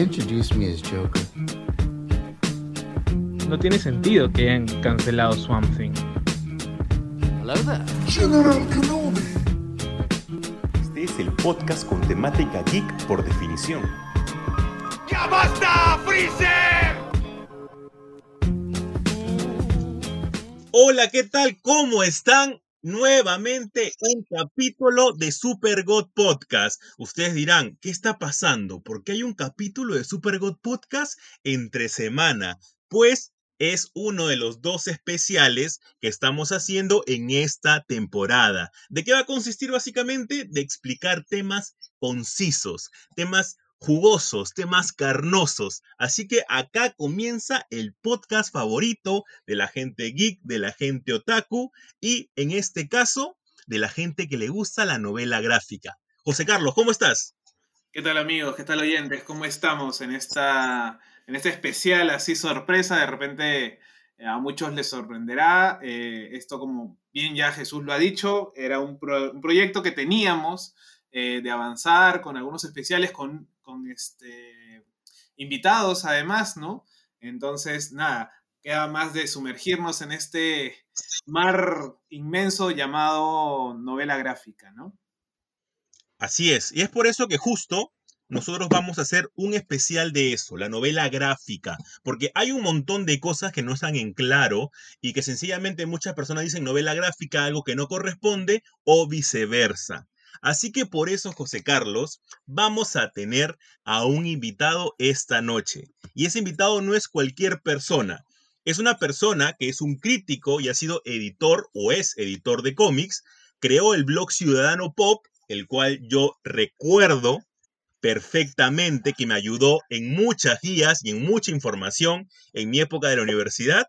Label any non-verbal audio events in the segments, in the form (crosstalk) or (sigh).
introduced me as Joker. No tiene sentido que hayan cancelado Swamp Thing. Hello there. General Kenobi. Este es el podcast con temática geek por definición. ¡Ya basta, Freezer! Hola, ¿qué tal? ¿Cómo están? Nuevamente un capítulo de Super God Podcast. Ustedes dirán, ¿qué está pasando? ¿Por qué hay un capítulo de Super God Podcast entre semana? Pues es uno de los dos especiales que estamos haciendo en esta temporada. ¿De qué va a consistir básicamente? De explicar temas concisos, temas jugosos, temas carnosos. Así que acá comienza el podcast favorito de la gente geek, de la gente otaku y en este caso de la gente que le gusta la novela gráfica. José Carlos, ¿cómo estás? ¿Qué tal amigos? ¿Qué tal oyentes? ¿Cómo estamos en esta en este especial así sorpresa? De repente eh, a muchos les sorprenderá. Eh, esto como bien ya Jesús lo ha dicho, era un, pro- un proyecto que teníamos eh, de avanzar con algunos especiales, con, con este, invitados además, ¿no? Entonces, nada, queda más de sumergirnos en este mar inmenso llamado novela gráfica, ¿no? Así es, y es por eso que justo nosotros vamos a hacer un especial de eso, la novela gráfica, porque hay un montón de cosas que no están en claro y que sencillamente muchas personas dicen novela gráfica, algo que no corresponde o viceversa. Así que por eso, José Carlos, vamos a tener a un invitado esta noche. Y ese invitado no es cualquier persona. Es una persona que es un crítico y ha sido editor o es editor de cómics. Creó el blog Ciudadano Pop, el cual yo recuerdo perfectamente que me ayudó en muchas guías y en mucha información en mi época de la universidad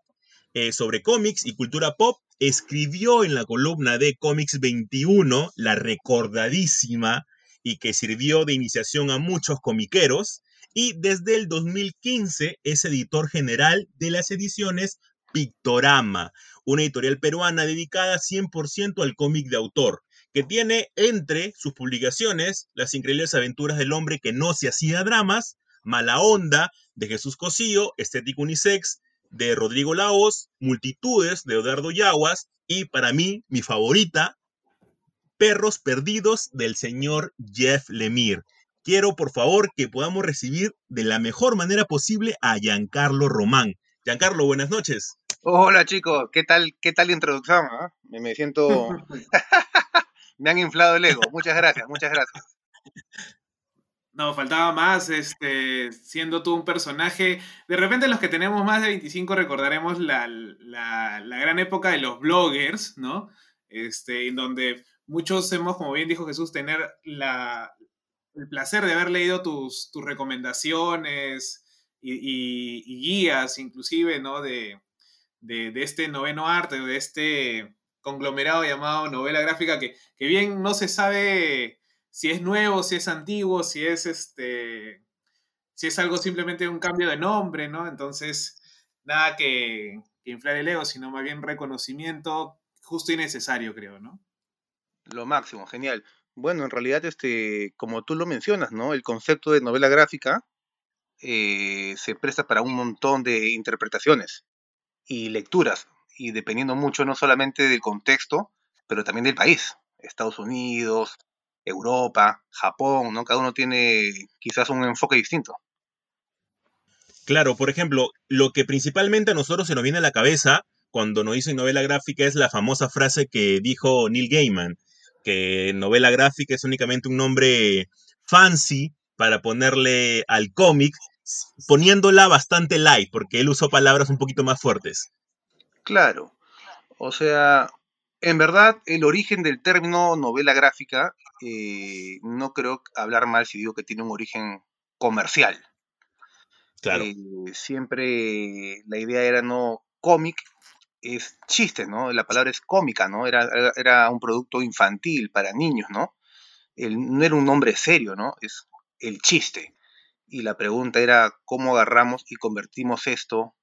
eh, sobre cómics y cultura pop. Escribió en la columna de Comics 21, la recordadísima y que sirvió de iniciación a muchos comiqueros. Y desde el 2015 es editor general de las ediciones Pictorama, una editorial peruana dedicada 100% al cómic de autor que tiene entre sus publicaciones Las increíbles aventuras del hombre que no se hacía dramas, Mala Onda, de Jesús Cosío, Estética Unisex, de Rodrigo Laos, Multitudes, de Odardo Yaguas, y para mí, mi favorita, Perros Perdidos, del señor Jeff Lemire. Quiero, por favor, que podamos recibir de la mejor manera posible a Giancarlo Román. Giancarlo, buenas noches. Hola chicos, ¿qué tal, qué tal la introducción? Me, me siento... (laughs) (laughs) me han inflado el ego. Muchas gracias, muchas gracias. No, faltaba más, este, siendo tú un personaje. De repente los que tenemos más de 25 recordaremos la, la- la gran época de los bloggers, ¿no? Este, en donde muchos hemos, como bien dijo Jesús, tener la, el placer de haber leído tus, tus recomendaciones y, y- guías, inclusive, ¿no? De, de, de este noveno arte, de este conglomerado llamado novela gráfica, que, que bien no se sabe si es nuevo, si es antiguo, si es este. si es algo simplemente un cambio de nombre, ¿no? Entonces, nada que, inflar el ego, sino más bien reconocimiento justo y necesario, creo, ¿no? Lo máximo, genial. Bueno, en realidad, este, como tú lo mencionas, ¿no? El concepto de novela gráfica eh, se presta para un montón de interpretaciones y lecturas, y dependiendo mucho no solamente del contexto, pero también del país. Estados Unidos, Europa, Japón, ¿no? Cada uno tiene quizás un enfoque distinto. Claro, por ejemplo, lo que principalmente a nosotros se nos viene a la cabeza cuando nos dicen novela gráfica es la famosa frase que dijo Neil Gaiman, que novela gráfica es únicamente un nombre fancy para ponerle al cómic, poniéndola bastante light, porque él usó palabras un poquito más fuertes. Claro. O sea, en verdad, el origen del término novela gráfica, eh, no creo hablar mal si digo que tiene un origen comercial. Claro, Eh, siempre la idea era no cómic, es chiste, ¿no? La palabra es cómica, ¿no? Era, era, un producto infantil para niños, ¿no? El, no era un nombre serio, ¿no? Es el chiste. Y la pregunta era cómo agarramos y convertimos esto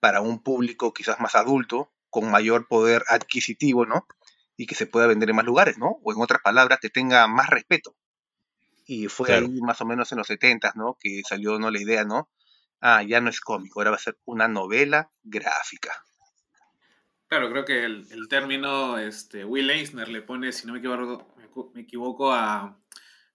para un público quizás más adulto, con mayor poder adquisitivo, ¿no? Y que se pueda vender en más lugares, ¿no? O en otras palabras, que tenga más respeto. Y fue Claro. ahí más o menos en los 70, ¿no? Que salió ¿no? la idea, ¿no? Ah, ya no es cómic, ahora va a ser una novela gráfica. Claro, creo que el, el término este, Will Eisner le pone, si no me equivoco, me equ- me equivoco a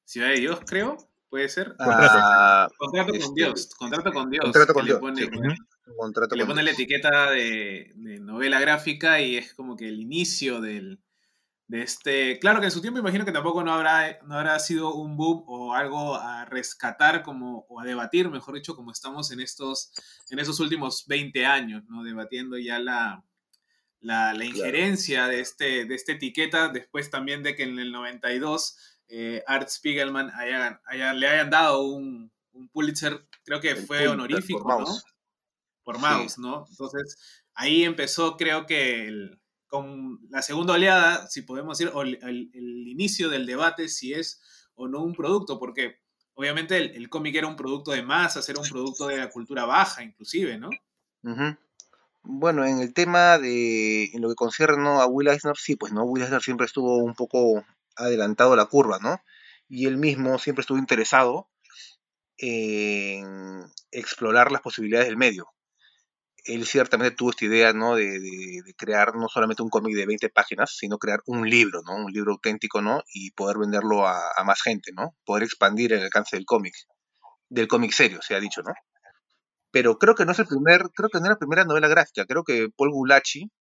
Ciudad de Dios, creo, puede ser. Ah, Contrato con este, Dios, contrato con Dios. Contrato con le Dios, pone- sí. Ujú. contrato que le con pone la etiqueta de, de novela gráfica y es como que el inicio del, de este... Claro que en su tiempo imagino que tampoco no habrá, no habrá sido un boom o algo a rescatar como, o a debatir, mejor dicho, como estamos en estos, en estos últimos 20 años, ¿no? Debatiendo ya la, la, la injerencia de, este, de esta etiqueta, después también de que en el 92 eh, Art Spiegelman haya- haya- le hayan dado un, un Pulitzer, creo que fue Pulitzer honorífico, por ¿no? Maus. por Sí. Maus, ¿no? Entonces, ahí empezó, creo que el- con la segunda oleada, si podemos decir, o el, el- el inicio del debate si es o no un producto, porque obviamente el, el cómic era un producto de masas, era un producto de la cultura baja, inclusive, ¿no? Bueno, en el tema de, en lo que concierne a Will Eisner, sí, pues no, Will Eisner siempre estuvo un poco adelantado la curva, ¿no? Y él mismo siempre estuvo interesado en explorar las posibilidades del medio. Él ciertamente tuvo esta idea, ¿no? De, crear no solamente un cómic de 20 páginas, sino crear un libro, ¿no? Un libro auténtico, ¿no? Y poder venderlo a, más gente, ¿no? Poder expandir el alcance del cómic, del cómic serio, se ha dicho, ¿no? pero creo que no es el primer, creo que no es la primera novela gráfica, creo que Paul Gulachi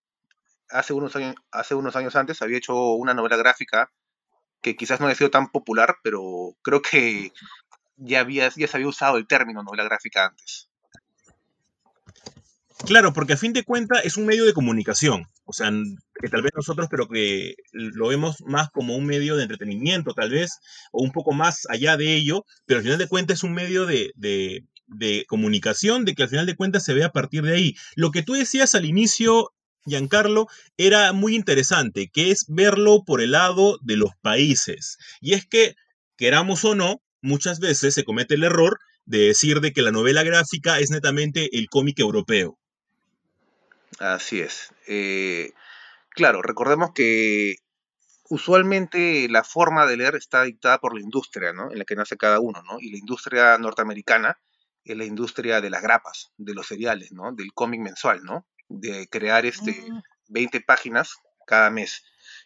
hace unos años, hace unos años antes había hecho una novela gráfica que quizás no haya sido tan popular, pero creo que ya había, ya se había usado el término novela gráfica antes. Claro, porque a fin de cuentas es un medio de comunicación. O sea, que tal vez nosotros, pero que lo vemos más como un medio de entretenimiento, tal vez, o un poco más allá de ello, pero al final de cuentas es un medio de, de- de comunicación, de que al final de cuentas se ve a partir de ahí. Lo que tú decías al inicio, Giancarlo, era muy interesante, que es verlo por el lado de los países. Y es que, queramos o no, muchas veces se comete el error de decir de que la novela gráfica es netamente el cómic europeo. Así es. Eh, claro, recordemos que usualmente la forma de leer está dictada por la industria, ¿no? En la que nace cada uno, ¿no? Y la industria norteamericana es la industria de las grapas, de los seriales, ¿no? Del cómic mensual, ¿no? De crear este 20 páginas cada mes.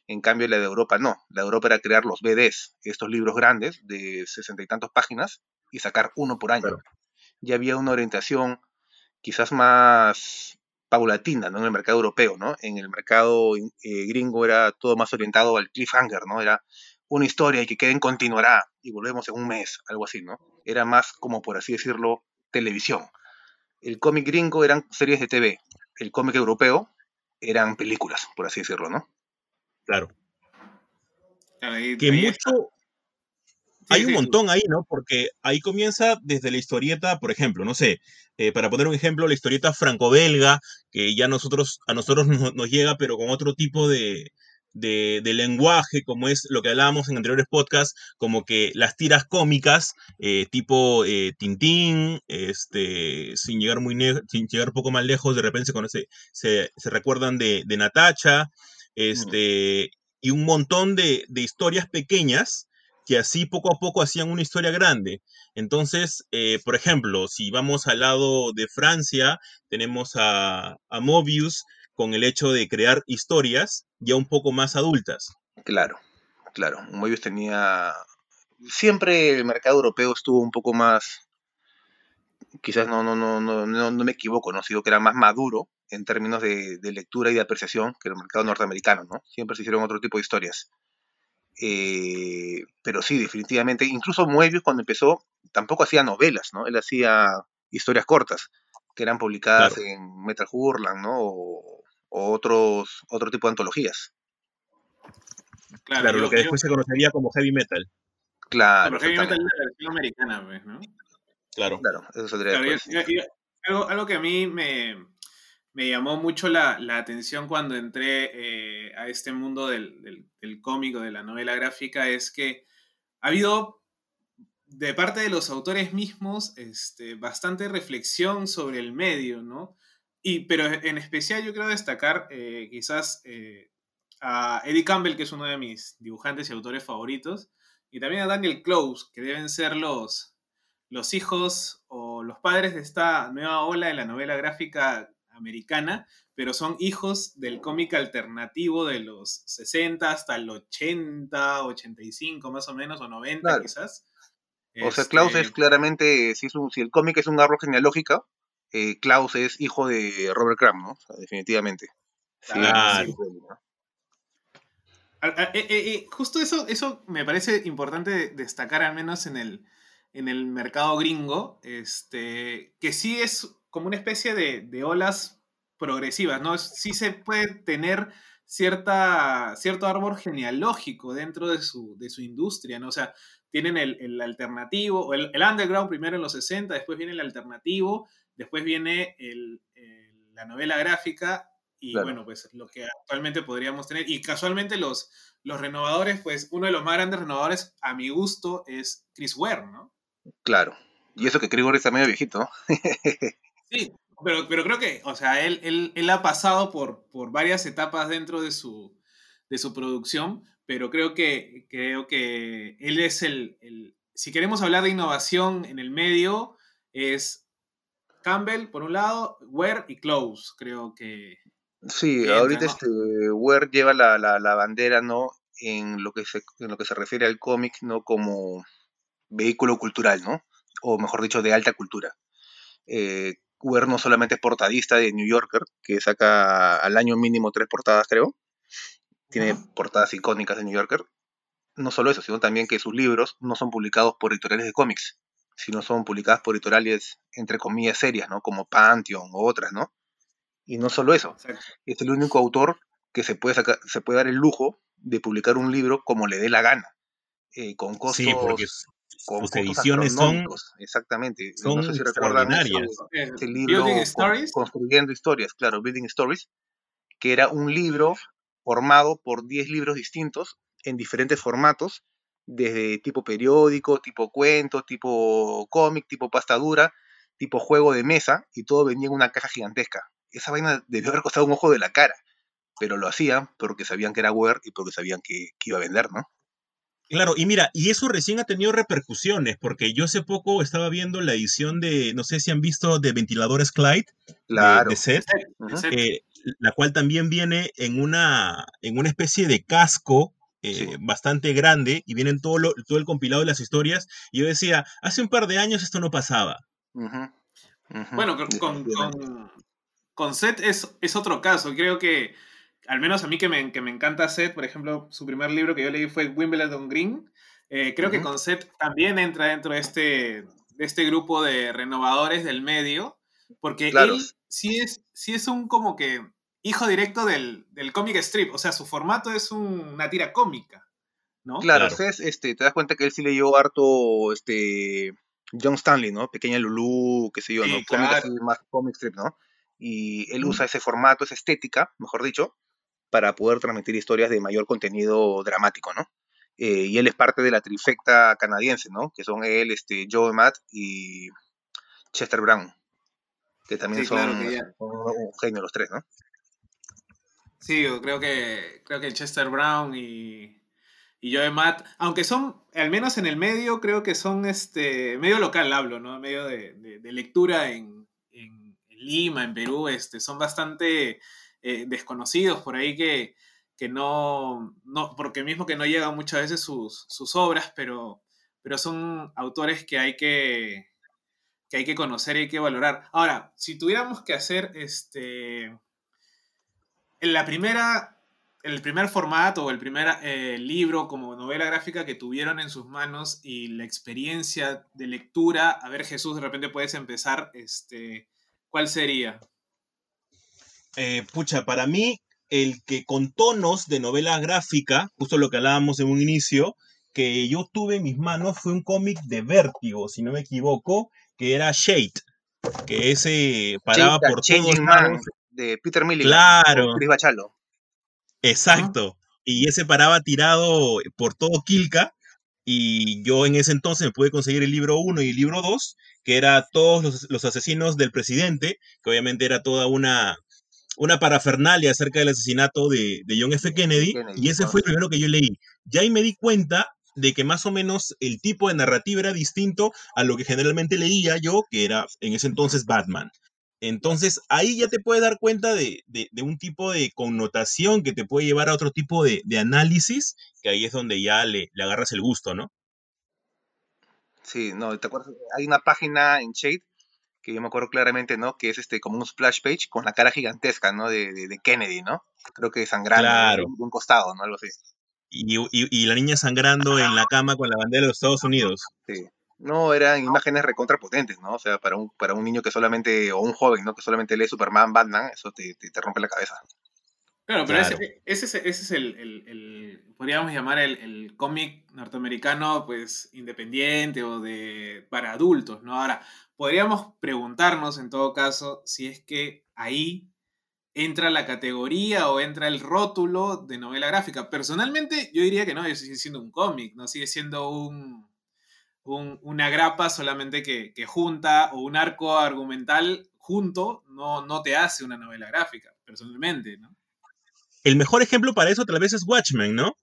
En cambio, la de Europa no. La de Europa era crear los BDs, estos libros grandes de sesenta y tantas páginas, y sacar uno por año. Claro. Ya había una orientación quizás más paulatina, ¿no? En el mercado europeo, ¿no? En el mercado eh, gringo era todo más orientado al cliffhanger, ¿no? Era una historia y que queden continuará y volvemos en un mes, algo así, ¿no? Era más como, por así decirlo, televisión. El cómic gringo eran series de TV, el cómic europeo eran películas, por así decirlo, ¿no? Claro. Ahí- Que ahí- mucho, sí, hay un sí, montón ahí, ¿no? Porque ahí comienza desde la historieta, por ejemplo, no sé, eh, para poner un ejemplo, la historieta franco-belga, que ya nosotros, a nosotros nos, nos llega, pero con otro tipo de, de, de lenguaje, como es lo que hablábamos en anteriores podcasts, como que las tiras cómicas, eh, tipo eh, Tintín, este, sin llegar muy sin llegar poco más lejos, de repente se conoce, se, se recuerdan de, de Natacha, este, y un montón de, de historias pequeñas que así poco a poco hacían una historia grande. Entonces, eh, por ejemplo, si vamos al lado de Francia, tenemos a, a Mobius con el hecho de crear historias ya un poco más adultas. Claro, claro. Moebius tenía... Siempre el mercado europeo estuvo un poco más... Quizás no, no, no, no, no, no me equivoco, ¿no? Sino que era más maduro en términos de, de lectura y de apreciación que el mercado norteamericano, ¿no? Siempre se hicieron otro tipo de historias. Eh, pero sí, definitivamente, incluso Moebius cuando empezó tampoco hacía novelas, ¿no? Él hacía historias cortas que eran publicadas Claro. en Metal Hurlan, ¿no? O, o otros, otro tipo de antologías. claro, Claro, yo- lo que yo- después se conocería como heavy metal. Claro, pero Heavy Metal es la versión americana, pues, ¿no? Claro. Claro, eso saldría Claro, yo- después. yo- yo- algo, algo que a mí me, me llamó mucho la, la atención cuando entré eh, a este mundo del, del, del cómic o de la novela gráfica es que ha habido de parte de los autores mismos este, bastante reflexión sobre el medio, ¿no? Y, pero en especial yo quiero destacar eh, quizás eh, a Eddie Campbell, que es uno de mis dibujantes y autores favoritos, y también a Daniel Close, que deben ser los, los hijos o los padres de esta nueva ola de la novela gráfica americana, pero son hijos del cómic alternativo de los 60 hasta el 80, 85 más o menos, o 90 Claro. quizás. O sea, Klaus Este, es claramente, si, es un- si el cómic es un árbol genealógico, eh, Klaus es hijo de Robert Crumb, ¿no? O sea, definitivamente. Sí, Claro. eh, eh, eh, justo eso, eso me parece importante destacar, al menos en el, en el mercado gringo, este, que sí es como una especie de, de olas progresivas, ¿no? Sí se puede tener cierta, cierto árbol genealógico dentro de su, de su industria, ¿no? O sea, tienen el, el alternativo, o el, el underground primero en los 60, después viene el alternativo, después viene el- el- la novela gráfica y Claro. bueno, pues lo que actualmente podríamos tener. Y casualmente los, los renovadores, pues uno de los más grandes renovadores a mi gusto es Chris Ware, ¿no? Claro. Y eso que Grigor está medio viejito. (laughs) Sí, pero, pero creo que, o sea, él, él, él ha pasado por, por varias etapas dentro de su, de su producción, pero creo que, creo que él es el, el- Si queremos hablar de innovación en el medio, es Campbell, por un lado, Ware y Close, creo que... Sí, ahorita ¿no? este Ware lleva la, la, la bandera, ¿no? En lo que se, en lo que se refiere al cómic, ¿no? Como vehículo cultural, ¿no? O mejor dicho, de alta cultura. Eh, Ware no solamente es portadista de New Yorker, que saca al año mínimo tres portadas, creo. Tiene portadas icónicas de New Yorker. No solo eso, sino también que sus libros no son publicados por editoriales de cómics, sino son publicadas por editoriales, entre comillas, serias, ¿no? Como Pantheon o otras, ¿no? Y no solo eso, Exacto. es el único autor que se puede, sacar, se puede dar el lujo de publicar un libro como le dé la gana, eh, con costos, Sí, porque con sus ediciones son. Exactamente. son no sé si recuerdan ese, libro Building Con- Stories. Construyendo Historias, claro, Building Stories, que era un libro formado por 10 libros distintos en diferentes formatos, desde tipo periódico, tipo cuento, tipo cómic, tipo pasta dura, tipo juego de mesa, y todo venía en una caja gigantesca. Esa vaina debió haber costado un ojo de la cara, pero lo hacían porque sabían que era Ware y porque sabían que, que iba a vender, ¿no? Claro, y mira, y eso recién ha tenido repercusiones, porque yo hace poco estaba viendo la edición de, no sé si han visto, de Ventiladores Clyde, de, Claro. de Seth, Ujú. Exacto. eh, la cual también viene en una, en una especie de casco eh, Sí. bastante grande, y vienen todo, lo- todo el compilado de las historias, y yo decía, hace un par de años esto no pasaba. Bueno, con, con, definitivamente. con- con Seth es, es otro caso. Creo que, al menos a mí que me, que me encanta Seth, por ejemplo, su primer libro que yo leí fue Wimbledon Green. eh, creo que con Seth también entra dentro de este, de este grupo de renovadores del medio, porque Claro. él sí es, sí es un como que hijo directo del, del comic strip. O sea, su formato es un- una tira cómica, ¿no? Claro, Claro. este, te das cuenta que él sí leyó harto, este, John Stanley, ¿no? Pequeña Lulu, qué sé yo, Sí, ¿no? Cómic claro. más comic strip, ¿no? Y él usa ese formato, esa estética, mejor dicho, para poder transmitir historias de mayor contenido dramático, ¿no? Eh, y él es parte de la trifecta canadiense, ¿no? Que son él, este, Joe Matt y Chester Brown, que también Sí, son, claro que son un genio los tres, ¿no? Sí, yo creo que, creo que Chester Brown y, y Joe Matt, aunque son, al menos en el medio, creo que son este medio local, hablo, ¿no? Medio de, de- lectura en, en- en Lima, en Perú, este, son bastante eh, desconocidos por ahí que, que no, no, porque mismo que no llegan muchas veces sus, sus obras, pero, pero son autores que hay que, que hay que conocer y hay que valorar. Ahora, si tuviéramos que hacer este en la primera, el primer formato o el primer eh, libro como novela gráfica que tuvieron en sus manos y la experiencia de lectura, a ver Jesús, de repente puedes empezar, este, ¿cuál sería? Eh, pucha, para mí, el que con tonos de novela gráfica, justo lo que hablábamos en un inicio, que yo tuve en mis manos fue un cómic de Vértigo, si no me equivoco, que era Shade, que ese paraba por todos lados. De Peter Milligan, Claro, Chris Bachalo. exacto. Y ese paraba tirado por todo Quilca. Y yo en ese entonces me pude conseguir el libro 1 y el libro 2, que era todos los, los asesinos del presidente, que obviamente era toda una, una parafernalia acerca del asesinato de, de John F. Kennedy, Kennedy, y ese fue el primero que yo leí. Ya ahí me di cuenta de que más o menos el tipo de narrativa era distinto a lo que generalmente leía yo, que era en ese entonces Batman. Entonces ahí ya te puedes dar cuenta de, de- de un tipo de connotación que te puede llevar a otro tipo de, de análisis, que ahí es donde ya le, le agarras el gusto, ¿no? Sí, no, ¿te acuerdas? Hay una página en Shade que yo me acuerdo claramente, ¿no? Que es este como un splash page con la cara gigantesca, ¿no? De, de, Kennedy, ¿no? Creo que sangrando Claro. de un costado, ¿no? Algo así. Y, y- y la niña sangrando en la cama con la bandera de los Estados Unidos. Sí. No, eran imágenes recontrapotentes, ¿no? O sea, para un, para un niño que solamente, o un joven, ¿no? Que solamente lee Superman, Batman, eso te, te, te rompe la cabeza. Claro, pero Claro. Ese, ese es, ese es el, el- el- podríamos llamar el, el cómic norteamericano, pues, independiente o de para adultos, ¿no? Ahora, podríamos preguntarnos, en todo caso, si es que ahí entra la categoría o entra el rótulo de novela gráfica. Personalmente, yo diría que no, sigue siendo un cómic, ¿no? Sigue siendo un, un- una grapa solamente que, que junta o un arco argumental junto no, no te hace una novela gráfica, personalmente, ¿no? El mejor ejemplo para eso tal vez es Watchmen, ¿no?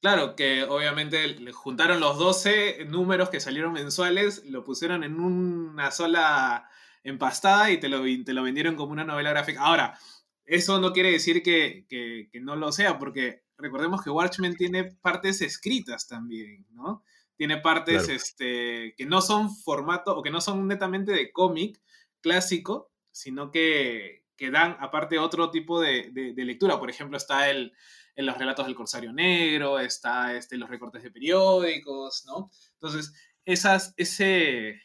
Claro, que obviamente juntaron los 12 números que salieron mensuales, lo pusieron en una sola empastada y te lo, te lo vendieron como una novela gráfica. Ahora, eso no quiere decir que, que- que no lo sea, porque recordemos que Watchmen tiene partes escritas también, ¿no? Tiene partes Claro. este, que no son formato o que no son netamente de cómic clásico, sino que, que dan aparte otro tipo de, de- de lectura. Por ejemplo, está el, en los relatos del Corsario Negro, está este, los recortes de periódicos, ¿no? Entonces, esas, ese,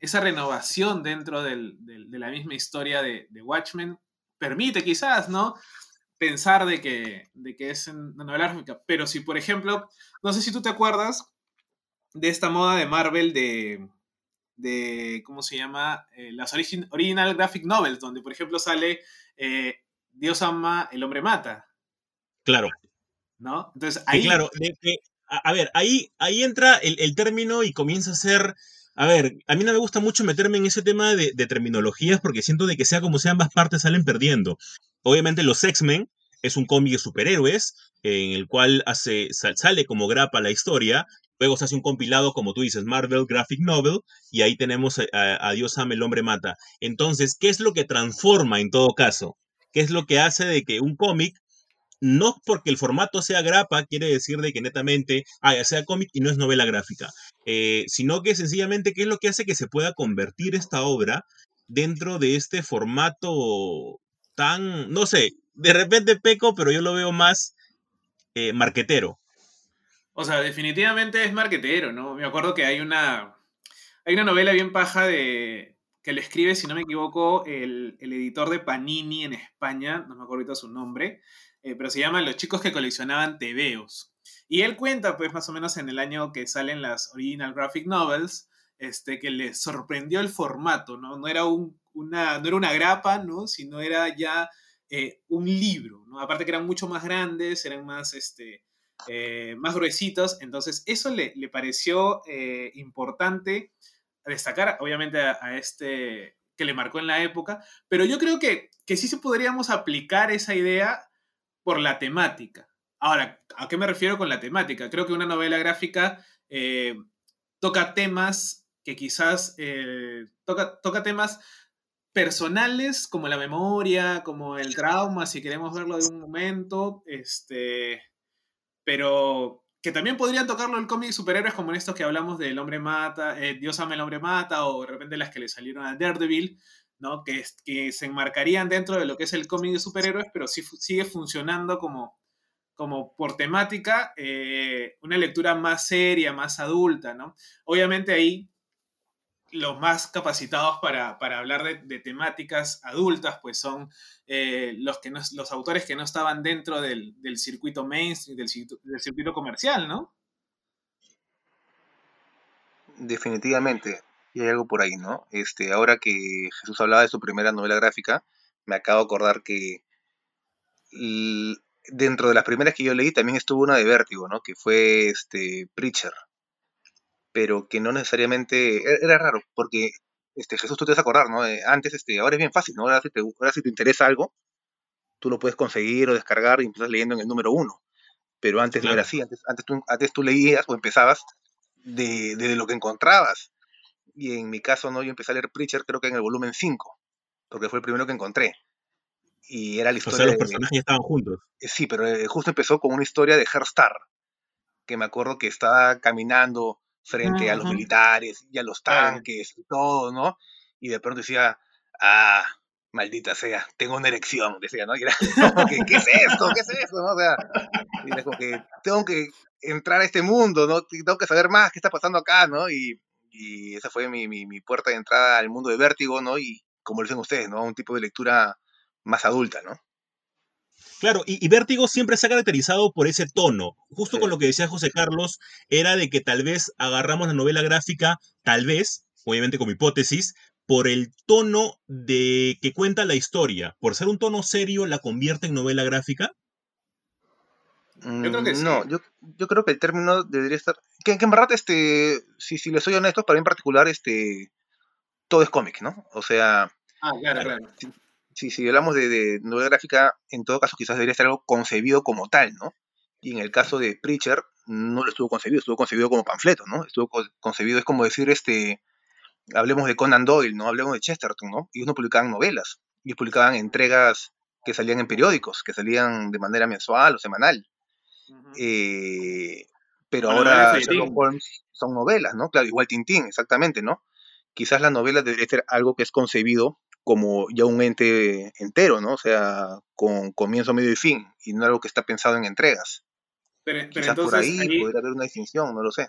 esa renovación dentro del- del- de la misma historia de, de Watchmen permite quizás, ¿no? Pensar de que, de que es una novela gráfica. Pero si, por ejemplo, no sé si tú te acuerdas de esta moda de Marvel de, de ¿cómo se llama? Eh, las origin- original graphic novels, donde, por ejemplo, sale eh, Dios ama, el hombre mata, Claro. ¿no? Entonces, ahí... claro, de que- a, a ver, ahí, ahí entra el, el término y comienza a ser. A ver, a mí no me gusta mucho meterme en ese tema de, de terminologías porque siento de que sea como sea ambas partes salen perdiendo. Obviamente los X-Men es un cómic de superhéroes en el cual hace, sal- sale como grapa la historia, luego se hace un compilado como tú dices, Marvel Graphic Novel, y ahí tenemos a, Dios ama el hombre mata. Entonces, ¿qué es lo que transforma en todo caso? ¿Qué es lo que hace de que un cómic no porque el formato sea grapa quiere decir de que netamente ah, sea cómic y no es novela gráfica, eh, sino que sencillamente qué es lo que hace que se pueda convertir esta obra dentro de este formato tan, no sé, de repente peco, pero yo lo veo más eh, marquetero. O sea, definitivamente es marquetero, ¿no? Me acuerdo que hay una, hay una novela bien paja de que le escribe, si no me equivoco, el, editor de Panini en España, no me acuerdo ahorita su nombre, eh, pero se llama Los chicos que coleccionaban tebeos. Y él cuenta, pues, más o menos en el año que salen las Original Graphic Novels, este, que le sorprendió el formato, ¿no? No era, un, una, no era una grapa, ¿no? Sino era ya eh, un libro, ¿no? Aparte que eran mucho más grandes, eran más, este, eh, más gruesitos, entonces eso le, le pareció eh, importante destacar, obviamente, a, este que le marcó en la época, pero yo creo que, que sí se podríamos aplicar esa idea por la temática. Ahora, ¿a qué me refiero con la temática? Creo que una novela gráfica eh, toca temas que quizás toca, toca temas personales como la memoria, como el trauma, si queremos verlo de un momento, este, pero que también podrían tocarlo el cómic superhéroes como en estos que hablamos del hombre mata, eh, Dios ama el hombre mata, o de repente las que le salieron a Daredevil, ¿no? Que, que se enmarcarían dentro de lo que es el cómic de superhéroes, pero sí sigue funcionando como, como por temática, eh, una lectura más seria, más adulta, ¿no? Obviamente ahí los más capacitados para, para hablar de, temáticas adultas, pues son eh, los, que los autores que no estaban dentro del, del circuito mainstream, del, del circuito comercial, ¿no? Definitivamente. Y hay algo por ahí, ¿no? Este, ahora que Jesús hablaba de su primera novela gráfica, me acabo de acordar que dentro de las primeras que yo leí también estuvo una de Vértigo, ¿no? Que fue este Preacher. Pero que no necesariamente e- era raro, porque este Jesús tú te vas a acordar, ¿no? Eh, antes este, ahora es bien fácil, ¿no? Ahora si te, ahora si te interesa algo, tú lo puedes conseguir o descargar y empiezas leyendo en el número uno. pero antes no Claro. era así, antes, antes, tú, antes tú leías o empezabas de, de lo que encontrabas. Y en mi caso, ¿no? Yo empecé a leer Preacher creo que en el volumen 5, porque fue el primero que encontré. Y era la O historia sea, los de... personajes ya estaban juntos. Eh, Sí, pero eh, justo empezó con una historia de Herstar, que me acuerdo que estaba caminando frente a los militares y a los tanques y todo, ¿no? Y de pronto decía, ah, maldita sea, tengo una erección, decía, ¿no? Y era (laughs) como que, ¿qué es esto? ¿Qué es esto? ¿no? O sea, y era como que tengo que entrar a este mundo, ¿no? Tengo que saber más qué está pasando acá, ¿no? Y, y esa fue mi, mi, mi puerta de entrada al mundo de Vértigo, ¿no? Y como lo dicen ustedes, ¿no? Un tipo de lectura más adulta, ¿no? Claro, y, y Vértigo siempre se ha caracterizado por ese tono. Justo Sí. con lo que decía José Carlos, era de que tal vez agarramos la novela gráfica, tal vez, obviamente como hipótesis, por el tono de que cuenta la historia. Por ser un tono serio, la convierte en novela gráfica. Yo creo que Mm, sí. No, yo, yo creo que el término debería estar. Que, que en verdad, este, si, si les soy honesto, para mí en particular, este, todo es cómic, ¿no? O sea, Ah, claro, claro. si, si hablamos de, de novela gráfica, en todo caso quizás debería estar algo concebido como tal, ¿no? Y en el caso de Preacher, no lo estuvo concebido, estuvo concebido como panfleto, ¿no? Estuvo co- concebido, es como decir, este, hablemos de Conan Doyle, ¿no? Hablemos de Chesterton, ¿no? Ellos no publicaban novelas, ellos publicaban entregas que salían en periódicos, que salían de manera mensual o semanal. Eh, pero ahora. Sherlock Holmes son novelas, ¿no? Claro, igual Tintín, exactamente, ¿no? Quizás la novela debería ser algo que es concebido como ya un ente entero, ¿no? O sea, con comienzo, medio y fin, y no algo que está pensado en entregas. Pero, pero Quizás por entonces ahí, ahí, podría haber una distinción, no lo sé.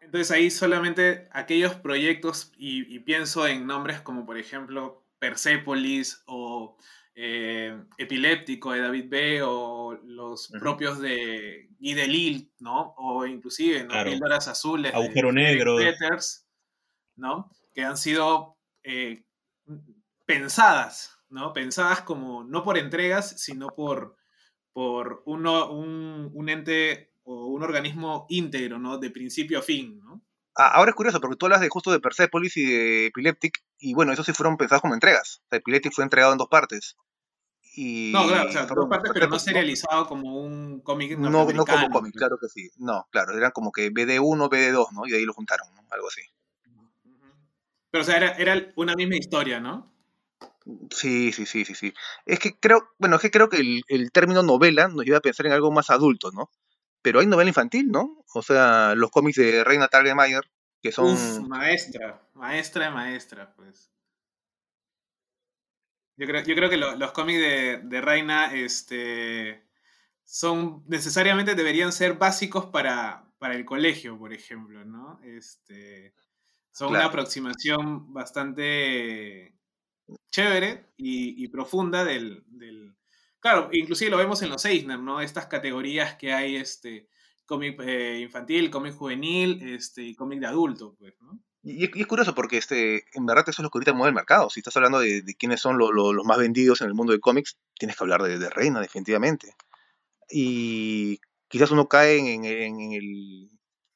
entonces ahí solamente aquellos proyectos, y, y pienso en nombres como por ejemplo Persepolis o eh, Epiléptico de David B. o los propios de Guy Delisle, ¿no? O inclusive ¿no? Claro. Píldoras Azules Agujero Negro. Peters, ¿no? Que han sido eh, pensadas, ¿no? Pensadas como no por entregas, sino por, por uno, un, un ente o un organismo íntegro, ¿no? De principio a fin, ¿no? Ah, ahora es curioso, porque tú hablas de justo de Persepolis y de Epileptic, y bueno, esos sí fueron pensados como entregas. O sea, Epileptic fue entregado en dos partes. Y No, claro, o sea, dos partes, pero no serializado como un cómic No, no como cómic, claro que sí. No, claro, eran como que BD1, BD2, ¿no? Y de ahí lo juntaron, ¿no? Algo así. Pero, o sea, era, era una misma historia, ¿no? Sí, sí, sí, sí, sí. Es que creo, bueno, es que creo que el, el término novela nos lleva a pensar en algo más adulto, ¿no? Pero hay novela infantil, ¿no? O sea, los cómics de Reina Targemeier, que son... Uf, maestra, maestra maestra, pues. Yo creo, yo creo que lo- los cómics de, de Reina este, son necesariamente deberían ser básicos para, para el colegio, por ejemplo, ¿no? Este, son una aproximación bastante chévere y, profunda del, del- Claro, inclusive lo vemos en los Eisner, ¿no? Estas categorías que hay, este, cómic eh, infantil, cómic juvenil, este, y cómic de adulto, pues. Y, y es curioso porque este, en verdad eso es lo que ahorita mueve el mercado. Si estás hablando de, quiénes son lo- lo- los más vendidos en el mundo de cómics, tienes que hablar de, Reina, definitivamente. Y quizás uno cae en el,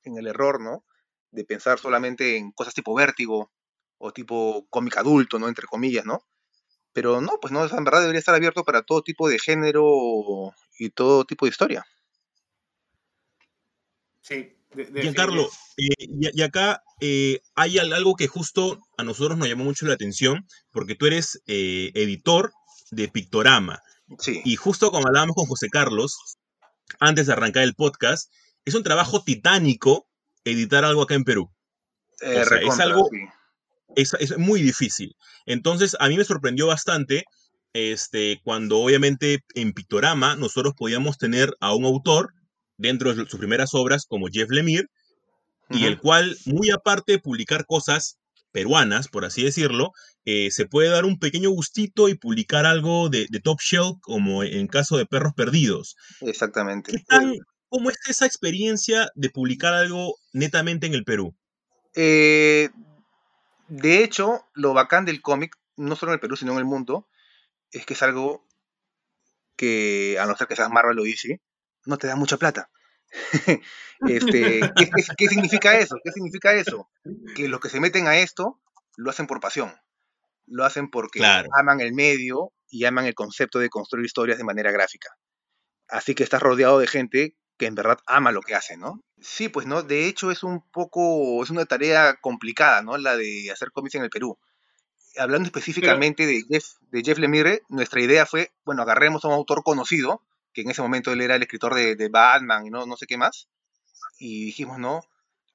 en el error, ¿no? De pensar solamente en cosas tipo vértigo o tipo cómic adulto, ¿no? Entre comillas, ¿no? Pero no, pues no, en verdad debería estar abierto para todo tipo de género y todo tipo de historia. Sí. de- de- Giancarlo, eh, y, y acá eh, hay al- algo que justo a nosotros nos llamó mucho la atención, porque tú eres eh, editor de Pictorama. Sí, Y justo como hablábamos con José Carlos, antes de arrancar el podcast, es un trabajo titánico editar algo acá en Perú. eh, o sea, es recontra, algo- sí. Es, es muy difícil. Entonces, a mí me sorprendió bastante este, cuando obviamente en Pictorama nosotros podíamos tener a un autor dentro de sus primeras obras como Jeff Lemire, y el cual, muy aparte de publicar cosas peruanas, por así decirlo, eh, se puede dar un pequeño gustito y publicar algo de, de top shelf, como en caso de Perros Perdidos. Exactamente. ¿Qué tan, ¿Cómo es esa experiencia de publicar algo netamente en el Perú? Eh, de hecho, lo bacán del cómic, no solo en el Perú, sino en el mundo, es que es algo que, a no ser que seas Marvel o DC, no te da mucha plata. (laughs) este, ¿qué, qué- qué significa eso? ¿Qué significa eso? Que los que se meten a esto lo hacen por pasión. Lo hacen porque Claro. aman el medio y aman el concepto de construir historias de manera gráfica. Así que estás rodeado de gente que en verdad ama lo que hace, ¿no? Sí, pues no, de hecho es un poco, es una tarea complicada, ¿no? La de hacer cómics en el Perú. Hablando específicamente de, Jeff, de Jeff Lemire, nuestra idea fue, bueno, agarremos a un autor conocido, que en ese momento él era el escritor de, de Batman y no, no sé qué más, y dijimos, no,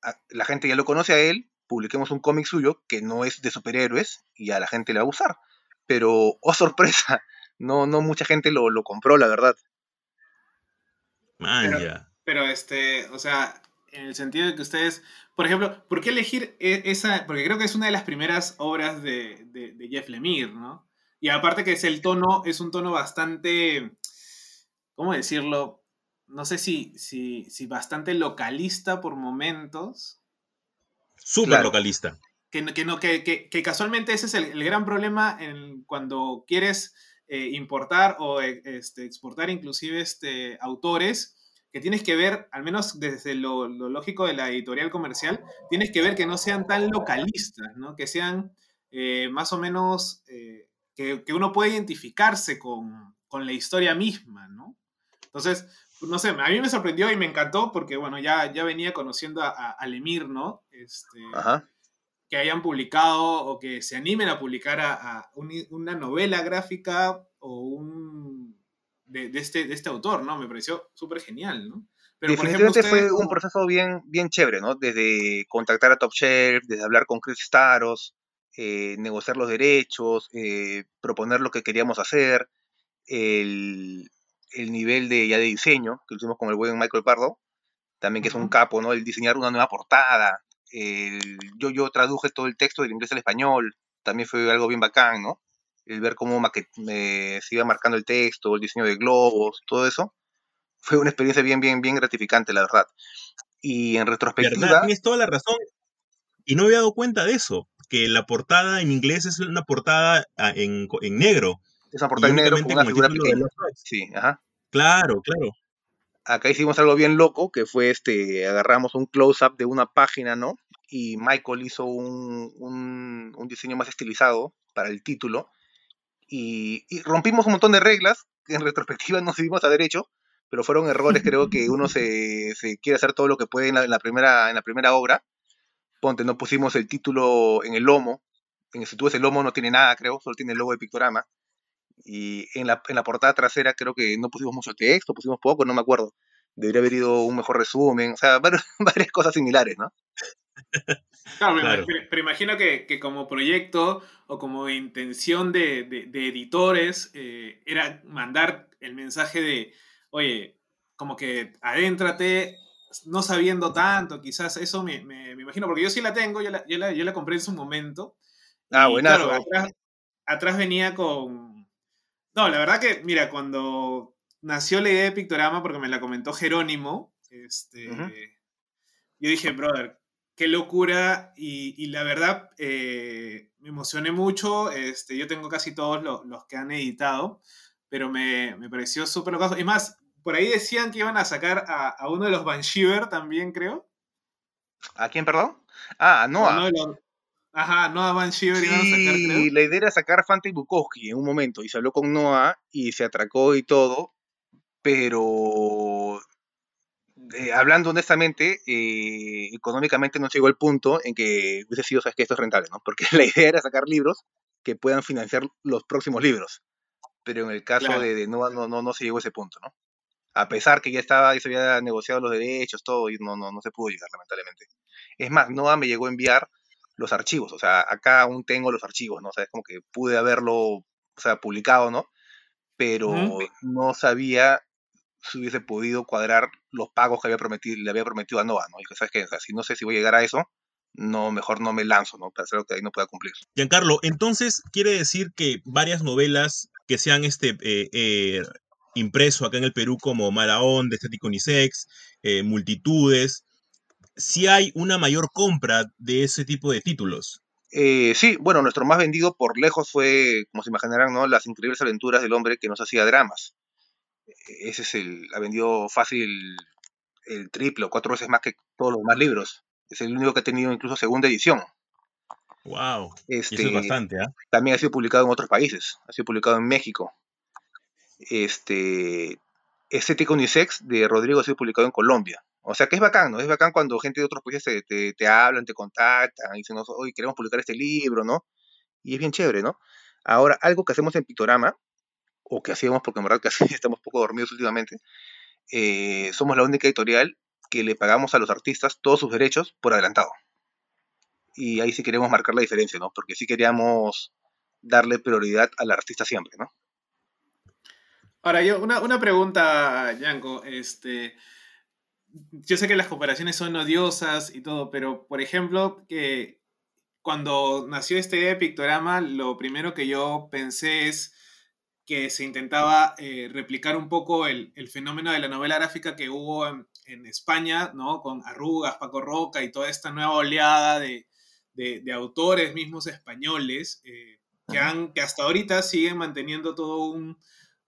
a- la gente ya lo conoce a él, publiquemos un cómic suyo que no es de superhéroes y a la gente le va a gustar. Pero, oh (laughs) sorpresa, no, no mucha gente lo, lo compró, la verdad. Man, Pero- ya. Pero este, o sea, en el sentido de que ustedes, por ejemplo, ¿por qué elegir e- esa? Porque creo que es una de las primeras obras de, de- de Jeff Lemire, ¿no? Y aparte que es el tono, es un tono bastante, ¿cómo decirlo? No sé si, si, si bastante localista por momentos. Súper Claro. localista. Que, no- que, no, que, que- que casualmente ese es el, el gran problema en, cuando quieres eh, importar o eh, este, exportar inclusive este, autores, que tienes que ver, al menos desde lo, lo lógico de la editorial comercial, tienes que ver que no sean tan localistas, ¿no? que sean eh, más o menos, eh, que, que uno pueda identificarse con, con la historia misma, ¿no? Entonces, no sé, a mí me sorprendió y me encantó porque, bueno, ya, ya venía conociendo a, a, a Lemir, ¿no? Este, Ajá. que hayan publicado o que se animen a publicar a, a un- una novela gráfica o un de, de este, de este autor, ¿no? Me pareció súper genial, ¿no? Pero por ejemplo, Definitivamente fue un proceso bien, bien chévere, ¿no? Desde contactar a Top Shelf, desde hablar con Chris Staros, eh, negociar los derechos, eh, proponer lo que queríamos hacer, el, el nivel de, ya de diseño, que lo hicimos con el buen Michael Pardo, también que es un capo, ¿no? El diseñar una nueva portada, el- yo, yo traduje todo el texto del inglés al español, también fue algo bien bacán, ¿no? El ver cómo maquet- eh, se iba marcando el texto, el diseño de globos, todo eso, fue una experiencia bien, bien, bien gratificante, la verdad. Y en retrospectiva, ¿Verdad? Tienes toda la razón. Y no me había dado cuenta de eso. Que la portada en inglés es una portada ah, en, en negro. es una portada en negro con una figura pequeña. Sí, ajá. Claro, claro. Acá hicimos algo bien loco, que fue este, agarramos un close-up de una página, ¿no? Y Michael hizo un, un, un diseño más estilizado para el título. Y, y rompimos un montón de reglas, que en retrospectiva no seguimos a derecho, pero fueron errores, creo que (laughs) uno se, se quiere hacer todo lo que puede en la, en la primera, en la primera obra. Ponte, no pusimos el título en el lomo. En, si tú ves el lomo no tiene nada, creo, solo tiene el logo de Pictorama. Y en la, en la portada trasera creo que no pusimos mucho texto, pusimos poco, no me acuerdo. Debería haber ido un mejor resumen, o sea, (laughs) varias, varias cosas similares, ¿no? Claro, Claro. pero, pero imagino que, que como proyecto o como intención de, de- de editores eh, era mandar el mensaje de, oye, como que adéntrate, no sabiendo tanto, quizás eso me, me- me imagino, porque yo sí la tengo, yo la, yo la, yo la compré en su momento. Ah, buenazo. claro, atrás, atrás venía con... No, la verdad que, mira, cuando nació la idea de Pictorama, porque me la comentó Jerónimo, este, yo dije, brother, qué locura, y, y la verdad eh, me emocioné mucho, este, yo tengo casi todos lo- los que han editado, pero me, me pareció súper locazo. Y más, por ahí decían que iban a sacar a, a uno de los Bansheever también, creo. ¿A quién, perdón? Ah, a Noah. los- Ajá, Noah Bansheever iban a sacar, Sí, creo. la idea era sacar a Fante y Bukowski en un momento, y se habló con Noah y se atracó y todo, pero eh, hablando honestamente, eh, económicamente no llegó al punto en que hubiese sido, sabes que esto es rentable, ¿no? Porque (laughs) la idea era sacar libros que puedan financiar los próximos libros, pero en el caso Claro. de, de no, no, no se llegó a ese punto, ¿no? A pesar que ya estaba, ya se había negociado los derechos, todo, y no, no, no se pudo llegar, lamentablemente. Es más, Noah me llegó a enviar los archivos, o sea, acá aún tengo los archivos, ¿no? O sea, es como que pude haberlo, o sea, publicado, ¿no? Pero no sabía si hubiese podido cuadrar los pagos que había prometido, le había prometido a Noah, ¿no? Y dije, ¿sabes qué? O sea, si no sé si voy a llegar a eso, no, mejor no me lanzo, ¿no? Para hacer algo que ahí no pueda cumplir. Giancarlo, entonces quiere decir que varias novelas que se han este, eh, eh, impreso acá en el Perú como Mala Onda, Estético Unisex, eh, Multitudes, si hay una mayor compra de ese tipo de títulos. Eh, sí, bueno, nuestro más vendido por lejos fue, como se imaginarán, ¿no? Las increíbles aventuras del hombre que nos hacía dramas. E- Ese es el, ha vendido fácil el triple o cuatro veces más que todos los demás libros. Es el único que ha tenido incluso segunda edición. Wow. Y eso es Este, bastante, ¿ah? también ha sido publicado en otros países, ha sido publicado en México. Este, Estética Unisex de Rodrigo ha sido publicado en Colombia. O sea que es bacán, ¿no? Es bacán cuando gente de otros países te, te, te hablan, te contactan, y dicen, oye, queremos publicar este libro, ¿no? Y es bien chévere, ¿no? Ahora, algo que hacemos en Pictorama, o que hacíamos porque en verdad que (laughs) estamos poco dormidos últimamente, eh, somos la única editorial que le pagamos a los artistas todos sus derechos por adelantado. Y ahí sí queremos marcar la diferencia, ¿no? Porque sí queríamos darle prioridad al artista siempre, ¿no? Ahora, yo, una, una pregunta, Yanko. Este, yo sé que las comparaciones son odiosas y todo, pero por ejemplo, que cuando nació esta idea de Pictorama, lo primero que yo pensé es que se intentaba eh, replicar un poco el, el, fenómeno de la novela gráfica que hubo en, en, España, ¿no? Con Arrugas, Paco Roca y toda esta nueva oleada de, de, de autores mismos españoles eh, que, han, que hasta ahorita siguen manteniendo todo un,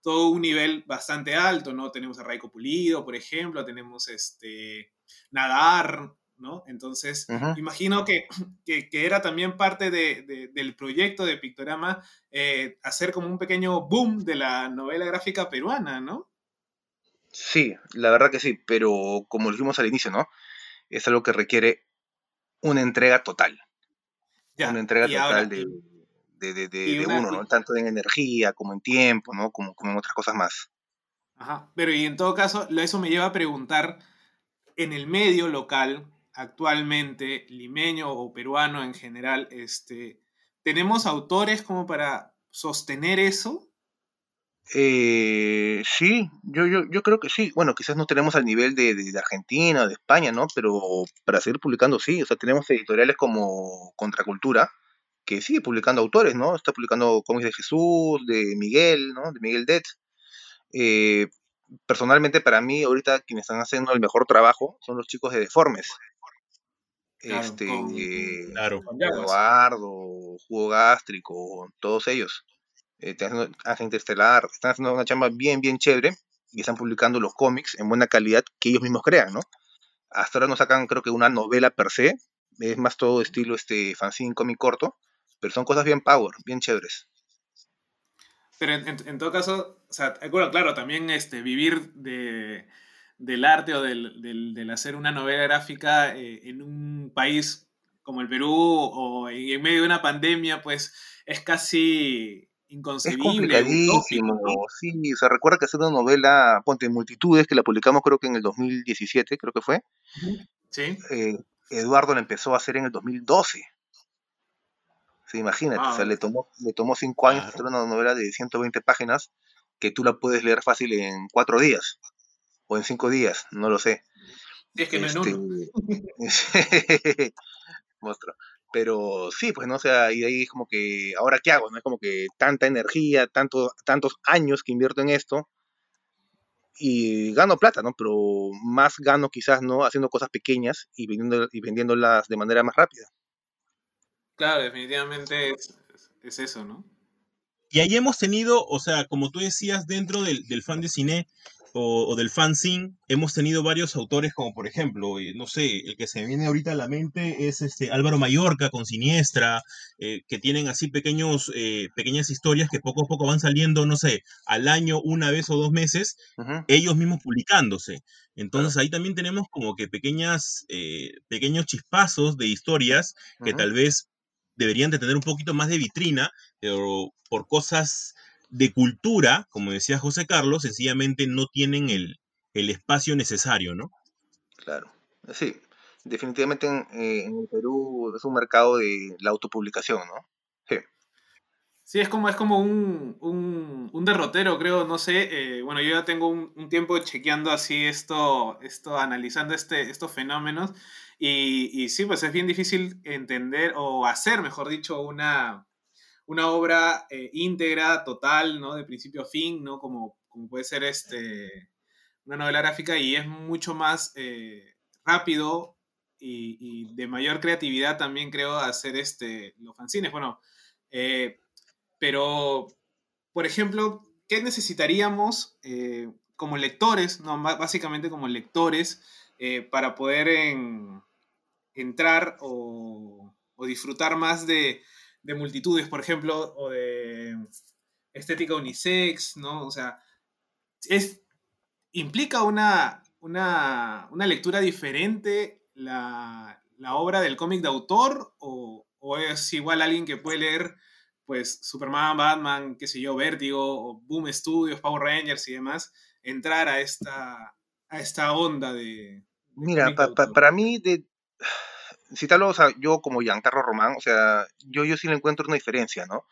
todo un nivel bastante alto, ¿no? Tenemos a Raico Pulido, por ejemplo, tenemos este Nadar, ¿no? Entonces, uh -huh. imagino que, (clears throat) que, que, era también parte de, de, del proyecto de Pictorama eh, hacer como un pequeño boom de la novela gráfica peruana, ¿no? Sí, la verdad que sí, pero como dijimos al inicio, ¿no? Es algo que requiere una entrega total. Ya, una entrega total ahora, de, de, de, de una, uno, ¿no? Tanto en energía como en tiempo, ¿no? Como, como en otras cosas más. Ajá, pero y en todo caso, eso me lleva a preguntar, en el medio local, actualmente, limeño o peruano en general, este, ¿tenemos autores como para sostener eso? Eh, sí, yo, yo, yo creo que sí. Bueno, quizás no tenemos al nivel de, de, de, de España, ¿no? Pero para seguir publicando, sí. O sea, tenemos editoriales como Contracultura, que sigue publicando autores, ¿no? Está publicando cómics de Jesús, de Miguel, ¿no? De Miguel Det. Eh, personalmente, para mí, ahorita quienes están haciendo el mejor trabajo son los chicos de Deformes. Claro, este, con, claro. Eduardo, Jugo Gástrico, todos ellos. Eh, haciendo Ángel Interestelar, están haciendo una chamba bien, bien chévere y están publicando los cómics en buena calidad que ellos mismos crean, ¿no? Hasta ahora no sacan, creo que una novela per se, es más todo estilo este fanzine cómic corto, pero son cosas bien power, bien chéveres. Pero en, en, en todo caso, o sea, bueno, claro, también este, vivir de, del arte o del, del, del, hacer una novela gráfica eh, en un país como el Perú o en medio de una pandemia, pues es casi inconcebible. Es complicadísimo, ¿no? sí, o sea, recuerda que hacer una novela, ponte en multitudes, que la publicamos creo que en el 2017, creo que fue. Sí. Eh, Eduardo la empezó a hacer en el 2012. Sí, imagínate, o sea, le tomó, le tomó cinco años hacer una novela de 120 páginas que tú la puedes leer fácil en cuatro días o en cinco días, no lo sé. Es que no este, en uno. (laughs) Monstruo. Pero sí, pues no, o sea, y de ahí es como que, ¿ahora qué hago? No es como que tanta energía, tanto, tantos años que invierto en esto y gano plata, ¿no? Pero más gano quizás, ¿no? Haciendo cosas pequeñas y, vendiendo, y vendiéndolas de manera más rápida. Claro, definitivamente es, es, eso, ¿no? Y ahí hemos tenido, o sea, como tú decías, dentro del, del fan de cine o, o, del fanzine, hemos tenido varios autores, como por ejemplo, eh, no sé, el que se viene ahorita a la mente es este Álvaro Mallorca con Siniestra, eh, que tienen así pequeños, eh, pequeñas historias que poco a poco van saliendo, no sé, al año, una vez o dos meses, uh -huh. ellos mismos publicándose. Entonces ahí también tenemos como que pequeñas, eh, pequeños chispazos de historias que uh -huh. tal vez deberían de tener un poquito más de vitrina, pero por cosas de cultura, como decía José Carlos, sencillamente no tienen el, el espacio necesario, ¿no? Claro, sí, definitivamente en, eh, en, el Perú es un mercado de la autopublicación, ¿no? Sí. Sí, es como, es como un, un, un derrotero, creo, no sé. Eh, bueno, yo ya tengo un, un, tiempo chequeando así esto, esto analizando este, estos fenómenos. Y, y, sí, pues es bien difícil entender o hacer, mejor dicho, una, una obra eh, íntegra, total, ¿no? De principio a fin, ¿no? Como, como puede ser este, una novela gráfica y es mucho más eh, rápido y, de mayor creatividad también creo hacer este, los fanzines. Bueno, eh, pero, por ejemplo, ¿qué necesitaríamos eh, como lectores, no, básicamente como lectores, para poder en, entrar o, o disfrutar más de, de, multitudes, por ejemplo, o de estética unisex, ¿no? O sea, es ¿implica una, una, una lectura diferente la, la obra del cómic de autor o, o es igual alguien que puede leer pues Superman, Batman, qué sé yo, Vértigo, o Boom Studios, Power Rangers y demás, entrar a esta, a esta onda de... de Mira, pa- pa- para mí, de, citarlo, o sea, yo como Giancarlo Román, o sea, yo, yo sí le encuentro una diferencia, ¿no?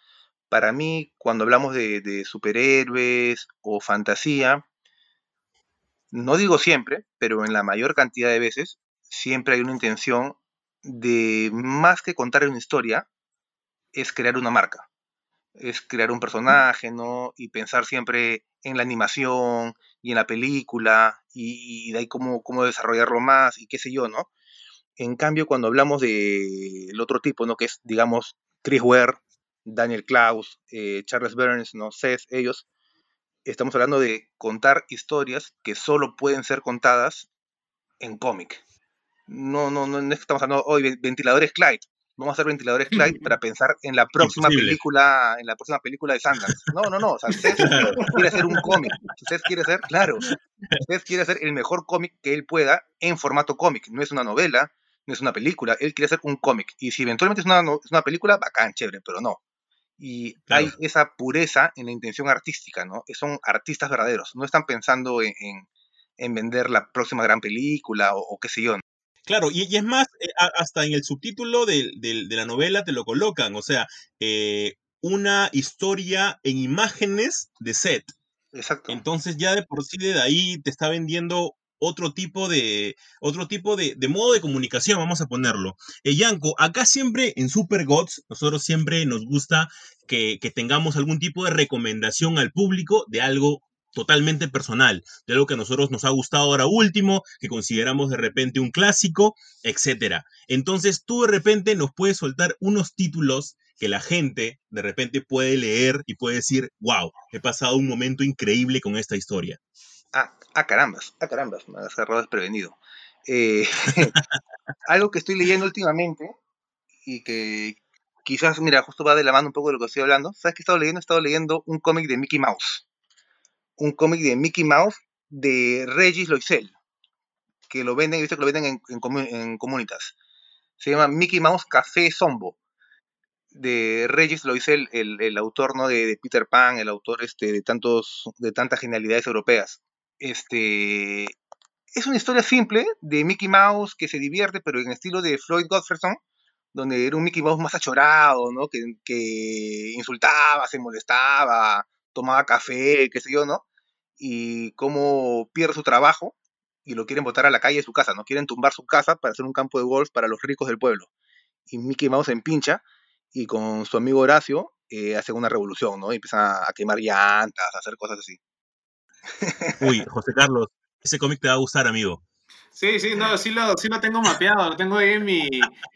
Para mí, cuando hablamos de, de superhéroes o fantasía, no digo siempre, pero en la mayor cantidad de veces, siempre hay una intención de, más que contar una historia, es crear una marca, es crear un personaje, ¿no? Y pensar siempre en la animación y en la película y, y de ahí cómo, cómo desarrollarlo más y qué sé yo, ¿no? En cambio, cuando hablamos del otro tipo, ¿no? Que es, digamos, Chris Ware, Daniel Klaus, eh, Charles Burns, ¿no? Seth, ellos, estamos hablando de contar historias que solo pueden ser contadas en cómic. No, no, no, no es que estamos hablando hoy de ventiladores Clyde. Vamos a hacer ventiladores Clyde (laughs) para pensar en la próxima Imposible. película, en la próxima película de Sundance. No, no, no. O sea, Seth quiere hacer un cómic. Seth quiere hacer, claro, Seth quiere hacer el mejor cómic que él pueda en formato cómic. No es una novela, no es una película. Él quiere hacer un cómic. Y si eventualmente es una, no- es una película, bacán, chévere, pero no. Y hay esa pureza en la intención artística, ¿no? Son artistas verdaderos. No están pensando en, en- en vender la próxima gran película o, o qué sé yo. Claro, y, y es más, eh, hasta en el subtítulo del- de la novela te lo colocan, o sea, eh, una historia en imágenes de set. Exacto. Entonces ya de por sí de ahí te está vendiendo otro tipo de otro tipo de, modo de comunicación, vamos a ponerlo. Eh, Yanko, acá siempre en Super Gods, nosotros siempre nos gusta que, que tengamos algún tipo de recomendación al público de algo totalmente personal, de algo que a nosotros nos ha gustado ahora último, que consideramos de repente un clásico, etcétera. Entonces tú de repente nos puedes soltar unos títulos que la gente de repente puede leer y puede decir, wow, he pasado un momento increíble con esta historia. Ah, ah, carambas, ah, carambas, me has agarrado desprevenido. Eh, (laughs) algo que estoy leyendo últimamente y que quizás, mira, justo va de la mano un poco de lo que estoy hablando. ¿Sabes qué he estado leyendo? He estado leyendo un cómic de Mickey Mouse. Un cómic de Mickey Mouse de Regis Loisel, que lo venden, he que lo venden en, en, comu- en comunitas. Se llama Mickey Mouse Café Zombo, de Regis Loisel, el, el autor ¿no? de, de Peter Pan, el autor este, de, tantos, de tantas genialidades europeas. Este, es una historia simple de Mickey Mouse que se divierte, pero en estilo de Floyd Godfreyson, donde era un Mickey Mouse más achorado, ¿no? Que, insultaba, se molestaba, tomaba café, qué sé yo, ¿no? Y cómo pierde su trabajo y lo quieren botar a la calle de su casa, ¿no? Quieren tumbar su casa para hacer un campo de golf para los ricos del pueblo. Y Mickey Mouse se empincha y con su amigo Horacio eh, hace una revolución, ¿no? Y empiezan a quemar llantas, a hacer cosas así. Uy, José Carlos, ese cómic te va a gustar, amigo. Sí, sí, no, sí lo, sí lo tengo mapeado, lo tengo ahí en mi,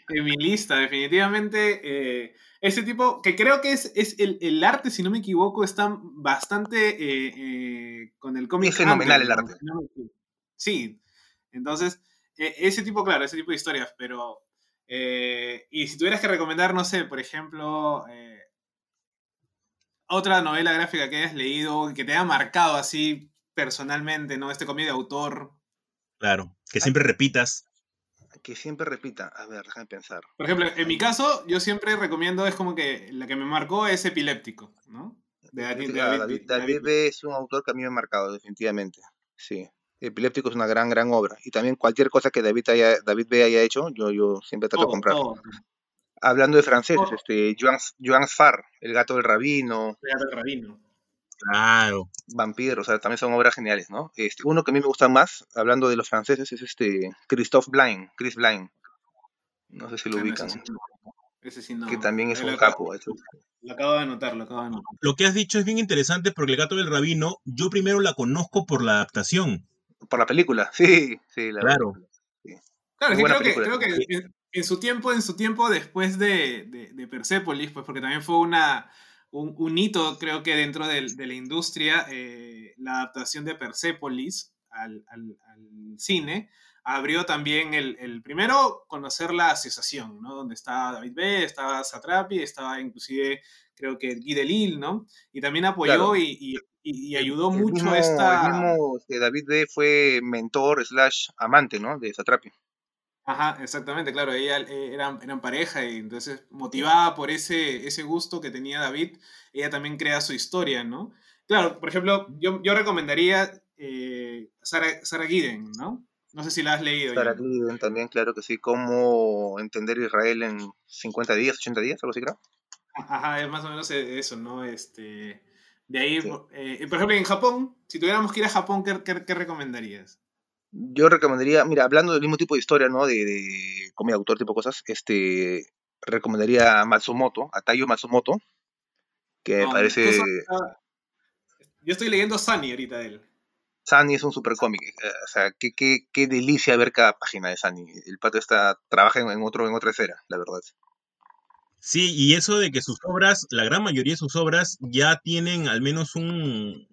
en mi lista, definitivamente. eh, ese tipo, que creo que es, es el, el arte, si no me equivoco, está bastante eh, eh, con el cómic. Es fenomenal el arte. no. Sí, entonces, eh, ese tipo, claro, ese tipo de historias, pero... eh, y si tuvieras que recomendar, no sé, por ejemplo, eh, otra novela gráfica que hayas leído, que te haya marcado así personalmente, ¿no? Este cómic de autor, Claro, que siempre repitas. Que siempre repita. A ver, déjame pensar. Por ejemplo, en mi caso, yo siempre recomiendo, es como que la que me marcó es Epiléptico, ¿no? De David, Ah, David- David, David David- B. es un autor que a mí me ha marcado, definitivamente. Sí. Epiléptico es una gran, gran obra. Y también cualquier cosa que David, haya, David B. haya hecho, yo, yo siempre trato de comprar. todo. Hablando de franceses, Todo. este, Joan, Joan Sfar, El gato del rabino, Teatro del Rabino. Claro. Vampire, o sea, también son obras geniales, ¿no? Este, uno que a mí me gusta más, hablando de los franceses, es este Christophe Blain, Chris Blain. No sé si lo Ah, ubican. ese sí no. Ese sí no. Que también es Ahí un lo acabo- capo. Lo acabo de anotar, lo acabo de anotar. Lo que has dicho es bien interesante porque el gato del rabino, yo primero la conozco por la adaptación. Por la película, (laughs) sí, sí, la Claro. Claro, sí, creo, que, creo que en, su tiempo, en su tiempo después de, de, de Persepolis, pues porque también fue una, un, un hito, creo que dentro de, la industria, eh, la adaptación de Persepolis al, al- al cine, abrió también el, el primero conocer la asociación, ¿no? Donde estaba David B., estaba Satrapi, estaba inclusive creo que Guy Delisle, ¿no? Y también apoyó Claro. y, y y, y ayudó El mucho mismo, a esta... el mismo este, David D fue mentor slash amante, ¿no? De Satrapia. Ajá, exactamente, claro, ella eh, eran, eran pareja y entonces motivada por ese, ese gusto que tenía David, ella también crea su historia, ¿no? Claro, por ejemplo, yo, yo recomendaría eh, Sarah, Sarah Gideon, ¿no? No sé si la has leído. Sarah ya. Gideon también, claro que sí. Cómo entender Israel en 50 días, 80 días, algo así creo. Ajá, es más o menos eso, ¿no? Este, de ahí, Sí. eh, por ejemplo, en Japón, si tuviéramos que ir a Japón, ¿qué, qué, qué recomendarías? Yo recomendaría, mira, hablando del mismo tipo de historia, ¿no? De, de comida, autor, tipo de cosas, este, recomendaría a Matsumoto, a Taiyo Matsumoto, que me No, parece, yo estoy leyendo Sunny ahorita de él. Sunny es un super cómic, eh, o sea, qué, qué, qué delicia ver cada página de Sunny. El pato está, trabaja en, en otro, en otra esfera, la verdad. Sí, y eso de que sus obras, la gran mayoría de sus obras ya tienen al menos un,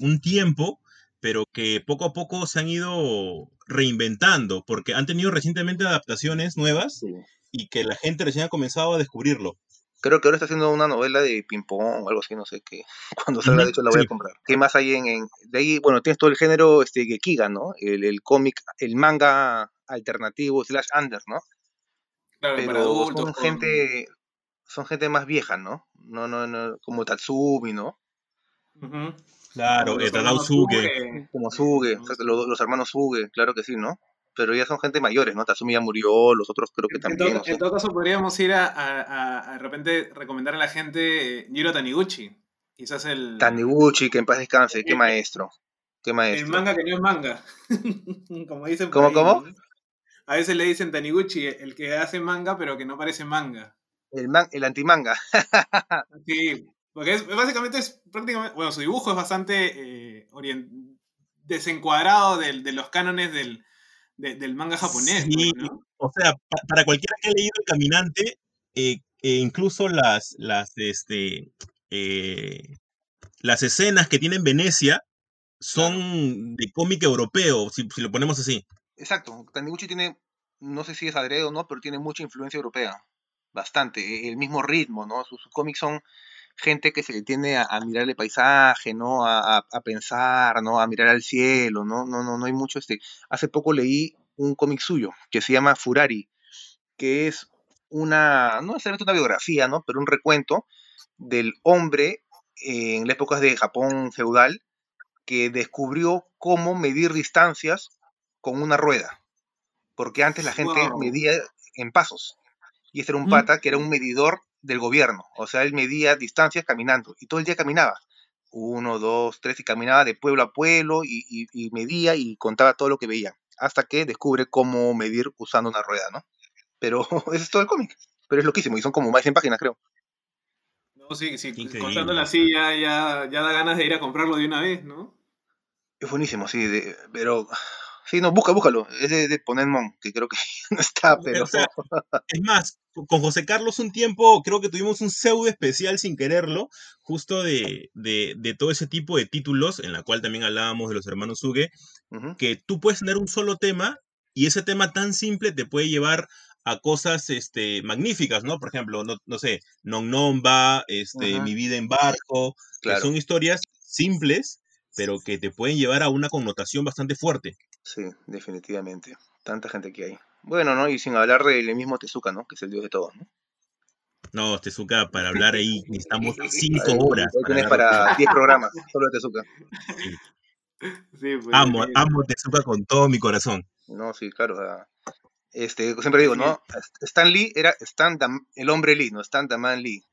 un tiempo, pero que poco a poco se han ido reinventando, porque han tenido recientemente adaptaciones nuevas Sí. y que la gente recién ha comenzado a descubrirlo. Creo que ahora está haciendo una novela de ping-pong o algo así, no sé qué. (laughs) Cuando salga, de hecho, la voy sí. a comprar. ¿Qué más hay en, en- De ahí, bueno, tienes todo el género este, Gekiga, ¿no? El, el cómic, el manga alternativo, slash under, ¿no? Claro, para Pero adultos. son con- gente, son gente más vieja, ¿no? No, no, no, como Tatsumi, ¿no? Claro, eh, hermanos Suge. Suge. Como Suge, los, los hermanos Suge, claro que sí, ¿no? Pero ya son gente mayores, ¿no? Tatsumi ya murió, los otros creo que En también, todo, no sé. en todo caso, podríamos ir a, a, a- a de repente recomendar a la gente eh, Jiro Taniguchi. Quizás el, Taniguchi, que en paz descanse, qué el- maestro, qué el maestro. manga que no es manga. (laughs) Como dicen por ¿Cómo, ahí, cómo? ¿no? A veces le dicen Taniguchi, el que hace manga pero que no parece manga. El, man, el antimanga. (laughs) Sí, porque es, básicamente es prácticamente, bueno, su dibujo es bastante eh, desencuadrado del- de los cánones del, de- del manga japonés, Sí, pues, ¿no? o sea, pa- para cualquiera que haya leído El Caminante, eh, eh, incluso las, las, este, eh, las escenas que tiene en Venecia son de cómic europeo, si, si lo ponemos así. Exacto, Taniguchi tiene, no sé si es adrede o no, pero tiene mucha influencia europea. Bastante. e- El mismo ritmo, ¿no? Sus, sus cómics son gente que se detiene a, a mirar el paisaje, ¿no? A, a- a pensar, ¿no? A mirar al cielo, ¿no? No, no, no hay mucho este. Hace poco leí un cómic suyo que se llama Furari, que es una, no necesariamente una biografía, ¿no? Pero un recuento del hombre en las épocas de Japón feudal que descubrió cómo medir distancias con una rueda. Porque antes la gente Wow. medía en pasos. Y este era un Ujú. pata que era un medidor del gobierno. O sea, él medía distancias caminando. Y todo el día caminaba. Uno, dos, tres. Y caminaba de pueblo a pueblo. Y, y- y medía y contaba todo lo que veía. Hasta que descubre cómo medir usando una rueda, ¿no? Pero (laughs) ese es todo el cómic. Pero es loquísimo. Y son como más de 100 páginas, creo. No, sí, sí, increíble. contándolo así ya, ya, ya da ganas de ir a comprarlo de una vez, ¿no? Es buenísimo, sí. de- pero... Sí, no, busca, búscalo. Es de, de Ponenmon, que creo que (laughs) no está, pero... O sea, es más, con José Carlos un tiempo creo que tuvimos un pseudo especial sin quererlo, justo de, de, de todo ese tipo de títulos, en la cual también hablábamos de los hermanos Ujú. que tú puedes tener un solo tema y ese tema tan simple te puede llevar a cosas este, magníficas, ¿no? Por ejemplo, no, no sé, Non Nomba, este. Mi vida en barco, que son historias simples, pero que te pueden llevar a una connotación bastante fuerte. Sí, definitivamente. Tanta gente que hay. Bueno, ¿no? Y sin hablar del mismo Tezuka, ¿no? Que es el dios de todos, ¿no? No, Tezuka, para hablar ahí (laughs) necesitamos cinco horas. para tienes para 10 programas, solo de Tezuka. Sí, pues, Amo, amo Tezuka con todo mi corazón. No, sí, claro. o sea, este, siempre digo, ¿no? Stan Lee era Stan el hombre Lee, no Stan the Man Lee.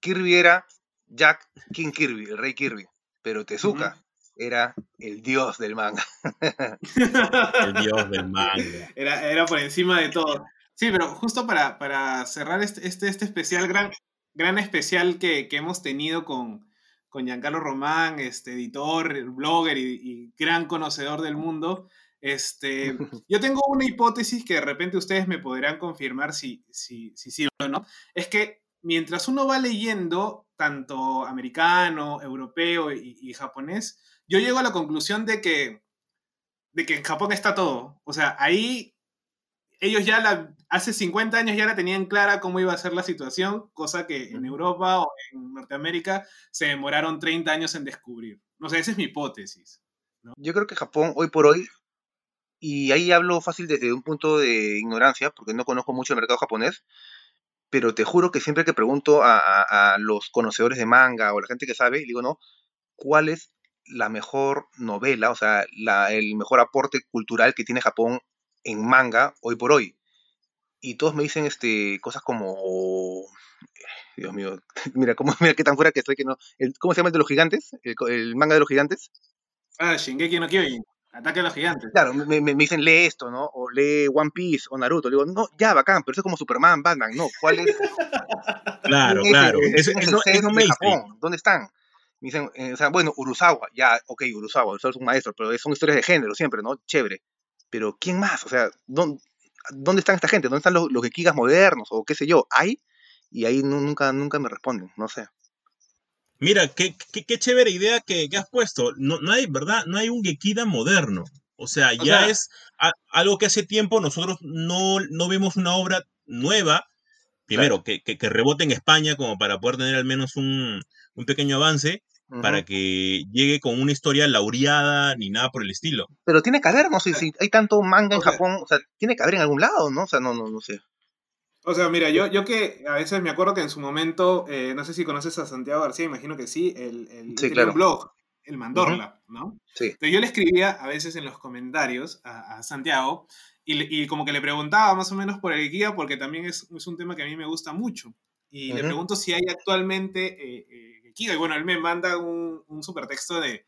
Kirby era Jack King Kirby, el rey Kirby. Pero Tezuka era el dios del manga. (laughs) El dios del manga. Era, era por encima de todo. Sí, pero justo para, para cerrar este, este, este especial, gran, gran especial que, que hemos tenido con, con Giancarlo Román, este, editor, blogger y, y gran conocedor del mundo, este, (laughs) yo tengo una hipótesis que de repente ustedes me podrán confirmar si, si, si sí o no. Es que mientras uno va leyendo tanto americano, europeo y, y japonés, yo llego a la conclusión de que, de que en Japón está todo. O sea, ahí ellos ya la, hace 50 años ya la tenían clara cómo iba a ser la situación, cosa que en Europa o en Norteamérica se demoraron 30 años en descubrir. No sé, esa es mi hipótesis. Yo creo que Japón, hoy por hoy, y ahí hablo fácil desde un punto de ignorancia, porque no conozco mucho el mercado japonés, pero te juro que siempre que pregunto a, los conocedores de manga o la gente que sabe, digo, no, ¿cuál es la mejor novela, o sea, el mejor aporte cultural que tiene Japón en manga hoy por hoy? Y todos me dicen este, cosas como, Dios mío, (laughs) mira, cómo, mira qué tan fuera que estoy que no. ¿Cómo se llama el de los gigantes? El manga de los gigantes. Ah, Shingeki no Kyojin, Ataque a los Gigantes. Claro, me, me- me dicen lee esto, ¿no? O lee One Piece o Naruto. Le digo, no, ya, bacán, pero eso es como Superman, Batman. No, ¿cuál es? (laughs) Claro, es claro. es de mainstream. Japón? ¿Dónde están? Me dicen, eh, o sea, bueno, Urusawa, ya, ok, Urusawa, Urusawa es un maestro, pero son historias de género siempre, ¿no? Chévere. Pero ¿quién más? O sea, ¿dónde, dónde están esta gente? ¿Dónde están los, los gekigas modernos? O qué sé yo, ¿hay? Y ahí nu- nunca, nunca me responden, no sé. Mira, qué, qué, qué chévere idea que, que has puesto. No, no hay, ¿verdad? No hay un Gekida moderno. O sea, O ya sea- es a- algo que hace tiempo nosotros no, no vemos una obra nueva, primero, que, que, que rebote en España como para poder tener al menos un, un pequeño avance, para que llegue con una historia laureada ni nada por el estilo. Pero tiene que haber, no sé, si hay tanto manga en O sea- Japón, o sea, tiene que haber en algún lado, ¿no? O sea, no, no, no sé. O sea, mira, yo, yo que a veces me acuerdo que en su momento, eh, no sé si conoces a Santiago García, imagino que sí, el, el Sí, claro. blog, el Mandorla, ¿no? Sí. Entonces yo le escribía a veces en los comentarios a, a Santiago y, le- y como que le preguntaba más o menos por el guía, porque también es, es un tema que a mí me gusta mucho. Y le Ujú. pregunto si hay actualmente eh, eh. Y bueno, él me manda un, un supertexto de,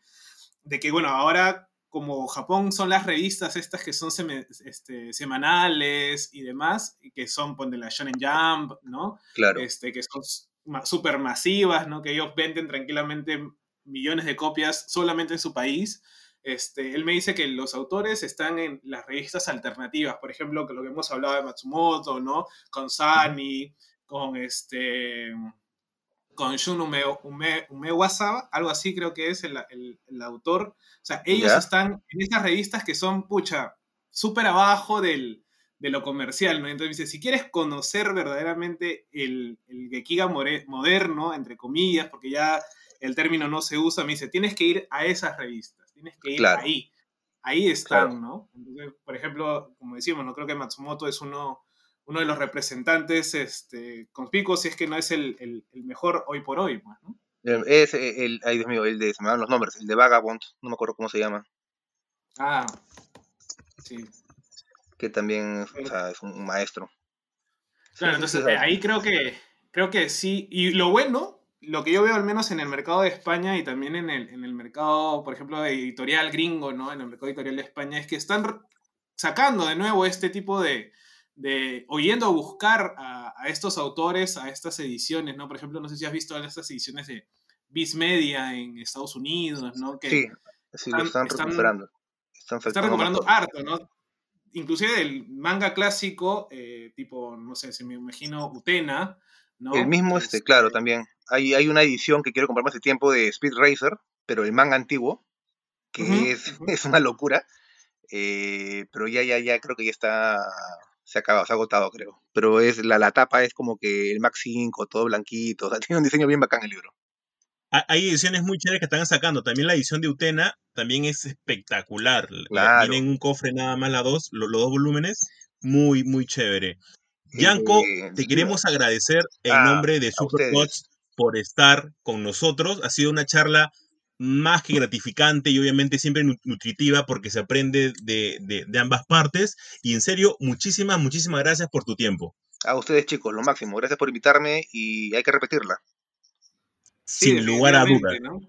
de que, bueno, ahora como Japón son las revistas estas que son seme- este, semanales y demás, que son de la Shonen Jump, ¿no? Claro. este, que son súper masivas, ¿no? que ellos venden tranquilamente millones de copias solamente en su país. Este, él me dice que los autores están en las revistas alternativas, por ejemplo, que lo que hemos hablado de Matsumoto, ¿no? Con Sani, con este con Shun Ume, Ume- Umewasawa, algo así creo que es el, el- el autor. O sea, ellos Ya. están en estas revistas que son, pucha, súper abajo del, de lo comercial, ¿no? Entonces dice, si quieres conocer verdaderamente el, el Gekiga more- moderno, entre comillas, porque ya el término no se usa, me dice, tienes que ir a esas revistas, tienes que ir Claro. ahí. Ahí están, Claro. ¿no? Entonces, por ejemplo, como decimos, no creo que Matsumoto es uno, uno de los representantes este, conspicuos, si es que no es el, el- el mejor hoy por hoy, pues, ¿no? Es el, ay Dios mío, el de, se me van los nombres, el de Vagabond, no me acuerdo cómo se llama, Ah, sí. que también o sea, es un maestro. Claro, entonces ahí creo que, creo que sí. Y lo bueno, lo que yo veo al menos en el mercado de España y también en el, en el mercado, por ejemplo, de editorial gringo, ¿no? En el mercado editorial de España, es que están sacando de nuevo este tipo de, de o yendo a buscar a, a estos autores, a estas ediciones, ¿no? Por ejemplo, no sé si has visto estas ediciones de Viz Media en Estados Unidos, ¿no? Que Sí, sí, lo están- están están- recuperando. Están, está sacando más recuperando harto, ¿no? Inclusive el manga clásico, eh, tipo, no sé, se me imagino Utena, ¿no? El mismo, este, Este, claro, también. Hay, hay una edición que quiero comprarme hace tiempo de Speed Racer, pero el manga antiguo, que es, (laughs) es una locura. eh, pero ya, ya, ya creo que ya está. Se ha acabado, se ha agotado, creo. Pero es la, la tapa es como que el Max 5, todo blanquito. O sea, (laughs) tiene un diseño bien bacán el libro. Ha- Hay ediciones muy chéveres que están sacando. También la edición de Utena también es espectacular. La- Claro. Viene en un cofre nada más la dos, lo- los dos volúmenes. Muy, muy chévere. Yanko, Eh, te queremos agradecer en Ah, nombre de a Supercoach por estar con nosotros. Ha sido una charla más que gratificante y obviamente siempre nu- nutritiva porque se aprende de, de- de ambas partes. Y en serio, muchísimas, muchísimas gracias por tu tiempo. A ustedes, chicos, lo máximo. Gracias por invitarme y hay que repetirla. Sí, Sin lugar a dudas. ¿no?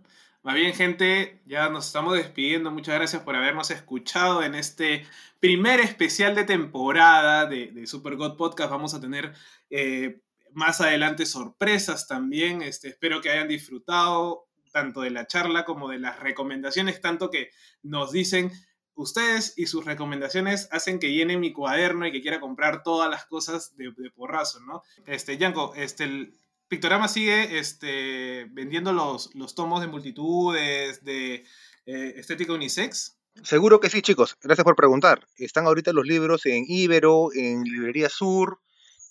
Más bien, gente, ya nos estamos despidiendo. Muchas gracias por habernos escuchado en este primer especial de temporada de, de Super God Podcast. Vamos a tener eh, más adelante sorpresas también. Este, espero que hayan disfrutado tanto de la charla como de las recomendaciones, tanto que nos dicen ustedes y sus recomendaciones hacen que llene mi cuaderno y que quiera comprar todas las cosas de, porrazo, ¿no? Este, Yanko, este, el Pictorama sigue este, vendiendo los, los tomos de multitudes, de eh, estética unisex. Seguro que sí, chicos. Gracias por preguntar. Están ahorita los libros en Ibero, en Librería Sur,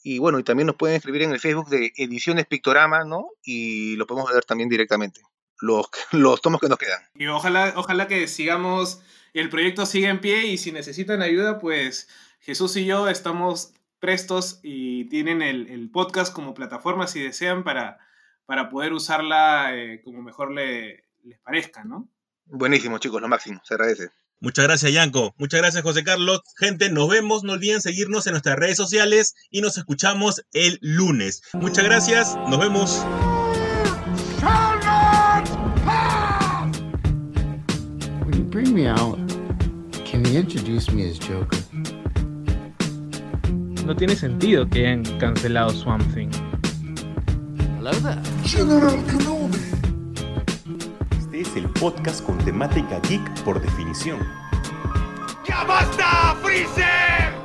y bueno, y también nos pueden escribir en el Facebook de Ediciones Pictorama, ¿no? Y lo podemos ver también directamente, los, (laughs) los tomos que nos quedan. Y ojalá, ojalá que sigamos, el proyecto siga en pie y si necesitan ayuda, pues Jesús y yo estamos prestos y tienen el, el podcast como plataforma si desean para, para poder usarla eh, como mejor le, les parezca, ¿no? Buenísimo, chicos, lo máximo, se agradece. Muchas gracias, Yanko. Muchas gracias, José Carlos. Gente, nos vemos. No olviden seguirnos en nuestras redes sociales y nos escuchamos el lunes. Muchas gracias. Nos vemos. Me out, can you introduce me as Joker? No tiene sentido que hayan cancelado Swamp Thing. Hello there. Este es el podcast con temática geek por definición. ¡Ya basta, Freezer!